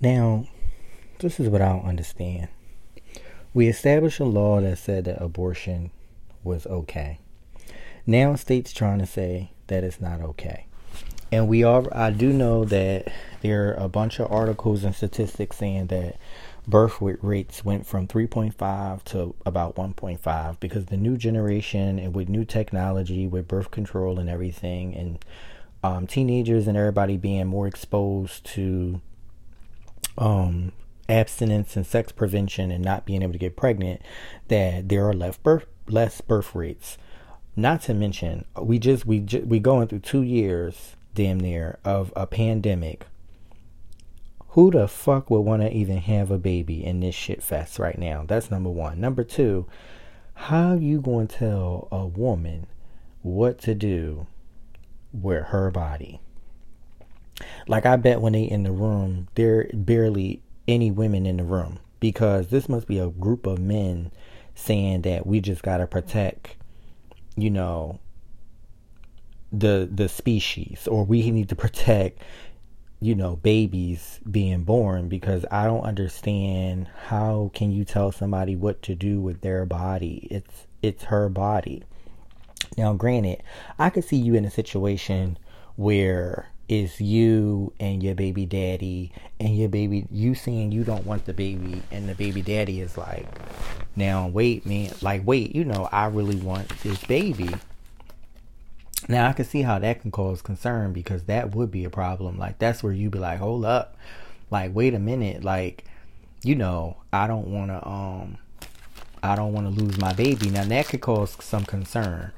Now, this is what I don't understand. We established a law that said that abortion was okay. Now states trying to say that it's not okay. And we are I do know that there are a bunch of articles and statistics saying that birth rates went from 3.5 to about 1.5 because the new generation and with new technology with birth control and everything and um, teenagers and everybody being more exposed to um, abstinence and sex prevention and not being able to get pregnant that there are less birth less birth rates. Not to mention we just we just, we going through 2 years damn near of a pandemic. Who the fuck would want to even have a baby in this shit fest right now? That's number 1 number 2 how you going to tell a woman what to do with her body like I bet when they in the room, there barely any women in the room. Because this must be a group of men saying that we just gotta protect, you know, the the species or we need to protect you know babies being born. Because i don't understand how can you tell somebody what to do with their body? It's it's her body. Now granted i could see you in a situation where it's you and your baby daddy and your baby you saying you don't want the baby and the baby daddy is like now wait man like wait you know i really want this baby. Now i can see how that can cause concern because that would be a problem. Like that's where you be like hold up. Like wait a minute. Like you know i don't want to um i don't want to lose my baby. Now that could cause some concern.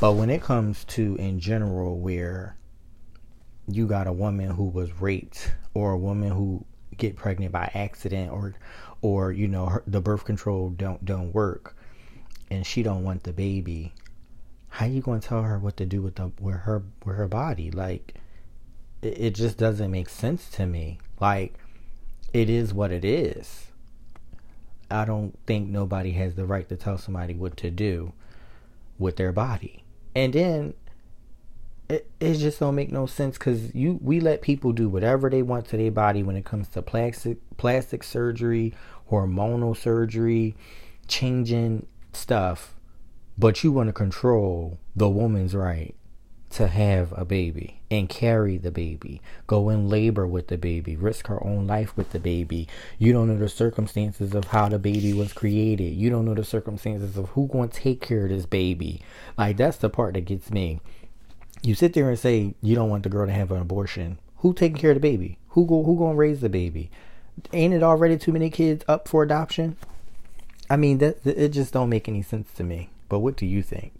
But when it comes to in general where you got a woman who was raped or a woman who get pregnant by accident or or you know her, the birth control don't don't work and she don't want the baby how you going to tell her what to do with the with her with her body? Like it, it just doesn't make sense to me. Like it is what it is. I don't think nobody has the right to tell somebody what to do with their body. And then it, it just don't make no sense because you we let people do whatever they want to their body when it comes to plastic plastic surgery, hormonal surgery, changing stuff, but you want to control the woman's right to have a baby and carry the baby, go in labor with the baby, risk her own life with the baby. You don't know the circumstances of how the baby was created. You don't know the circumstances of who going to take care of this baby. Like that's the part that gets me you sit there and say you don't want the girl to have an abortion. Who taking care of the baby? Who go who gonna raise the baby? Ain't it already too many kids up for adoption? I mean that it just don't make any sense to me. But what do you think?